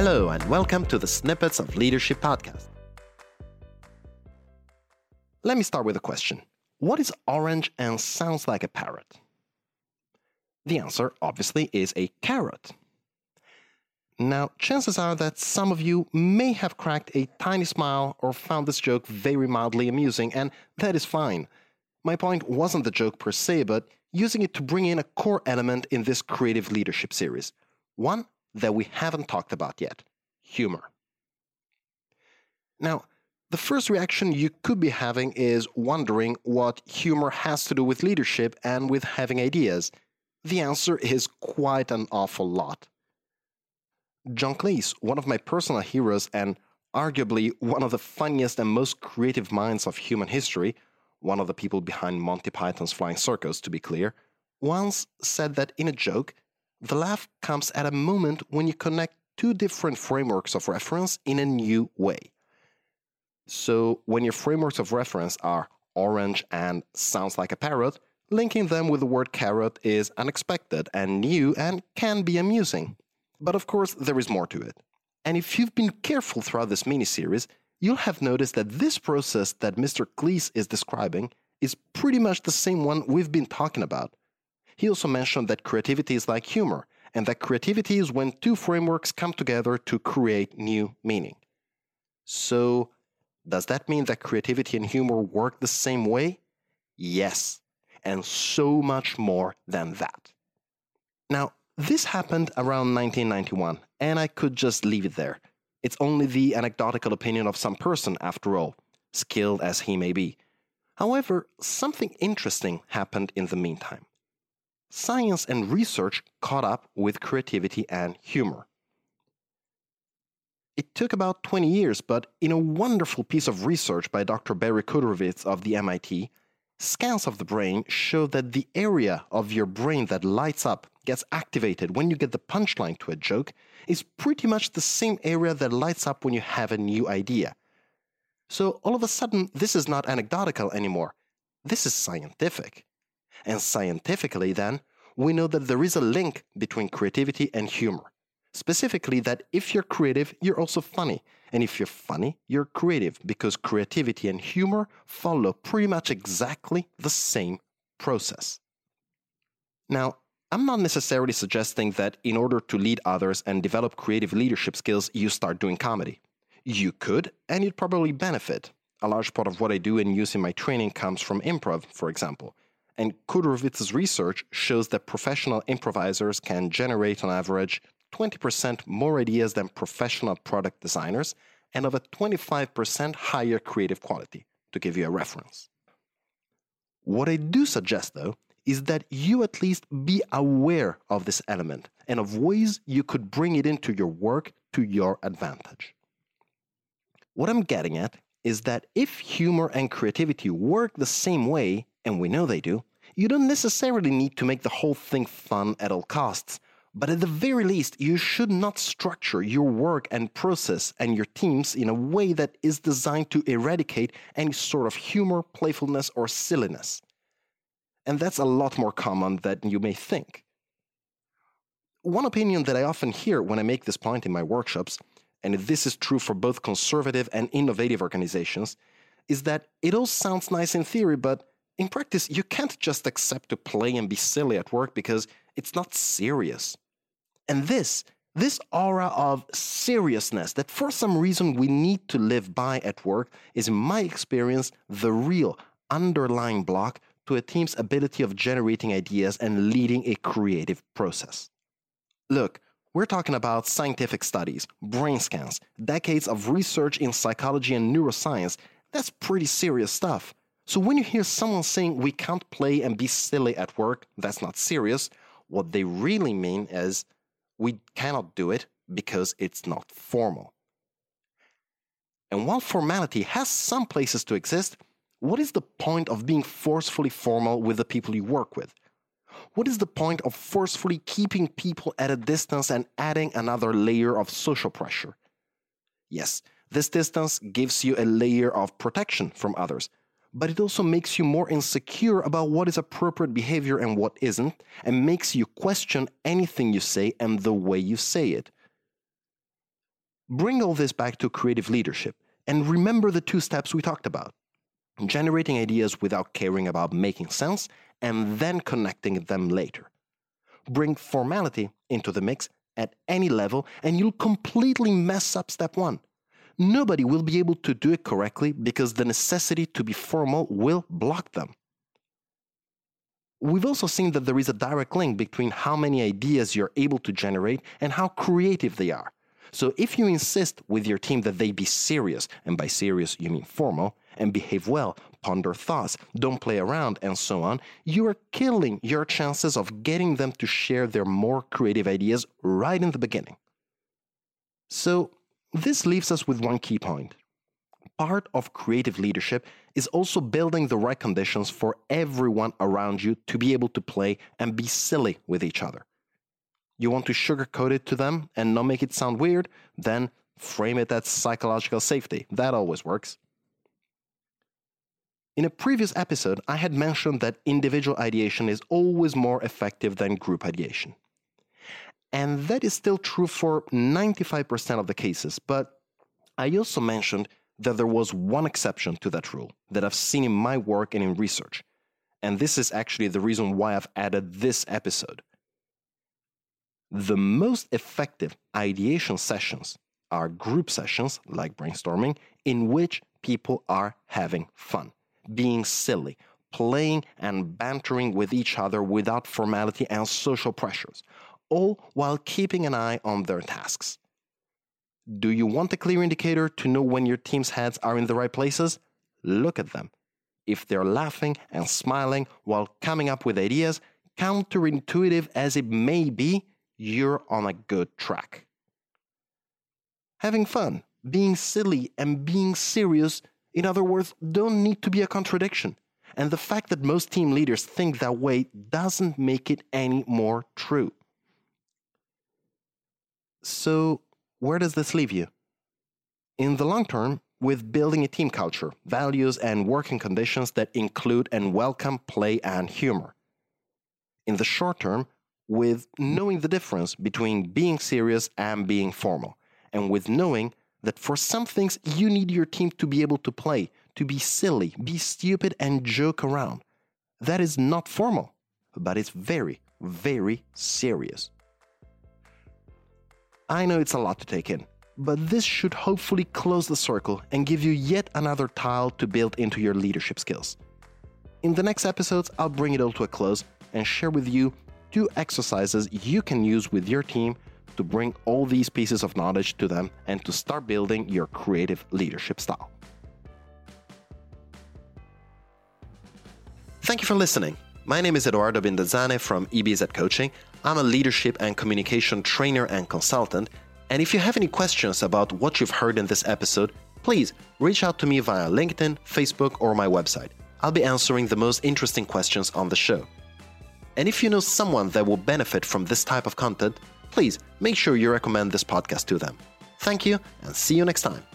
Hello, and welcome to the Snippets of Leadership podcast. Let me start with a question What is orange and sounds like a parrot? The answer, obviously, is a carrot. Now, chances are that some of you may have cracked a tiny smile or found this joke very mildly amusing, and that is fine. My point wasn't the joke per se, but using it to bring in a core element in this creative leadership series. One that we haven't talked about yet humor. Now, the first reaction you could be having is wondering what humor has to do with leadership and with having ideas. The answer is quite an awful lot. John Cleese, one of my personal heroes and arguably one of the funniest and most creative minds of human history, one of the people behind Monty Python's Flying Circus, to be clear, once said that in a joke, the laugh comes at a moment when you connect two different frameworks of reference in a new way. So, when your frameworks of reference are orange and sounds like a parrot, linking them with the word carrot is unexpected and new and can be amusing. But of course, there is more to it. And if you've been careful throughout this mini-series, you'll have noticed that this process that Mr. Cleese is describing is pretty much the same one we've been talking about. He also mentioned that creativity is like humor, and that creativity is when two frameworks come together to create new meaning. So, does that mean that creativity and humor work the same way? Yes, and so much more than that. Now, this happened around 1991, and I could just leave it there. It's only the anecdotal opinion of some person, after all, skilled as he may be. However, something interesting happened in the meantime. Science and research caught up with creativity and humor. It took about 20 years, but in a wonderful piece of research by Dr. Barry Kudrowitz of the MIT, Scans of the brain show that the area of your brain that lights up, gets activated when you get the punchline to a joke, is pretty much the same area that lights up when you have a new idea. So all of a sudden, this is not anecdotal anymore. This is scientific. And scientifically, then, we know that there is a link between creativity and humor. Specifically, that if you're creative, you're also funny. And if you're funny, you're creative because creativity and humor follow pretty much exactly the same process. Now, I'm not necessarily suggesting that in order to lead others and develop creative leadership skills, you start doing comedy. You could, and you'd probably benefit. A large part of what I do and use in my training comes from improv, for example. And Kudrowitz's research shows that professional improvisers can generate on average 20% more ideas than professional product designers and of a 25% higher creative quality, to give you a reference. What I do suggest, though, is that you at least be aware of this element and of ways you could bring it into your work to your advantage. What I'm getting at is that if humor and creativity work the same way, and we know they do, you don't necessarily need to make the whole thing fun at all costs but at the very least, you should not structure your work and process and your teams in a way that is designed to eradicate any sort of humor, playfulness, or silliness. And that's a lot more common than you may think. One opinion that I often hear when I make this point in my workshops, and this is true for both conservative and innovative organizations, is that it all sounds nice in theory, but in practice, you can't just accept to play and be silly at work because it's not serious. And this, this aura of seriousness that for some reason we need to live by at work is, in my experience, the real underlying block to a team's ability of generating ideas and leading a creative process. Look, we're talking about scientific studies, brain scans, decades of research in psychology and neuroscience. That's pretty serious stuff. So when you hear someone saying we can't play and be silly at work, that's not serious, what they really mean is we cannot do it because it's not formal. And while formality has some places to exist, what is the point of being forcefully formal with the people you work with? What is the point of forcefully keeping people at a distance and adding another layer of social pressure? Yes, this distance gives you a layer of protection from others, but it also makes you more insecure about what is appropriate behavior and what isn't, and makes you question anything you say and the way you say it. Bring all this back to creative leadership and remember the two steps we talked about generating ideas without caring about making sense and then connecting them later. Bring formality into the mix at any level, and you'll completely mess up step one. Nobody will be able to do it correctly because the necessity to be formal will block them. We've also seen that there is a direct link between how many ideas you're able to generate and how creative they are. So if you insist with your team that they be serious, and by serious you mean formal, and behave well, ponder thoughts, don't play around, and so on, you are killing your chances of getting them to share their more creative ideas right in the beginning. So this leaves us with one key point. Part of creative leadership is also building the right conditions for everyone around you to be able to play and be silly with each other you want to sugarcoat it to them and not make it sound weird, then frame it as psychological safety. That always works. In a previous episode, I had mentioned that individual ideation is always more effective than group ideation. And that is still true for 95% of the cases, but I also mentioned that there was one exception to that rule that I've seen in my work and in research. And this is actually the reason why I've added this episode. The most effective ideation sessions are group sessions like brainstorming in which people are having fun, being silly, playing and bantering with each other without formality and social pressures, all while keeping an eye on their tasks. Do you want a clear indicator to know when your team's heads are in the right places? Look at them. If they're laughing and smiling while coming up with ideas, counterintuitive as it may be, you're on a good track. Having fun, being silly, and being serious, in other words, don't need to be a contradiction. And the fact that most team leaders think that way doesn't make it any more true. So, where does this leave you? In the long term, with building a team culture, values, and working conditions that include and welcome play and humor. In the short term, with knowing the difference between being serious and being formal, and with knowing that for some things you need your team to be able to play, to be silly, be stupid, and joke around. That is not formal, but it's very, very serious. I know it's a lot to take in, but this should hopefully close the circle and give you yet another tile to build into your leadership skills. In the next episodes, I'll bring it all to a close and share with you two exercises you can use with your team to bring all these pieces of knowledge to them and to start building your creative leadership style. Thank you for listening. My name is Edoardo Binda Zane from EBZ Coaching. I'm a leadership and communication trainer and consultant. And if you have any questions about what you've heard in this episode, please reach out to me via LinkedIn, Facebook, or my website. I'll be answering the most interesting questions on the show. And if you know someone that will benefit from this type of content, please make sure you recommend this podcast to them. Thank you and see you next time.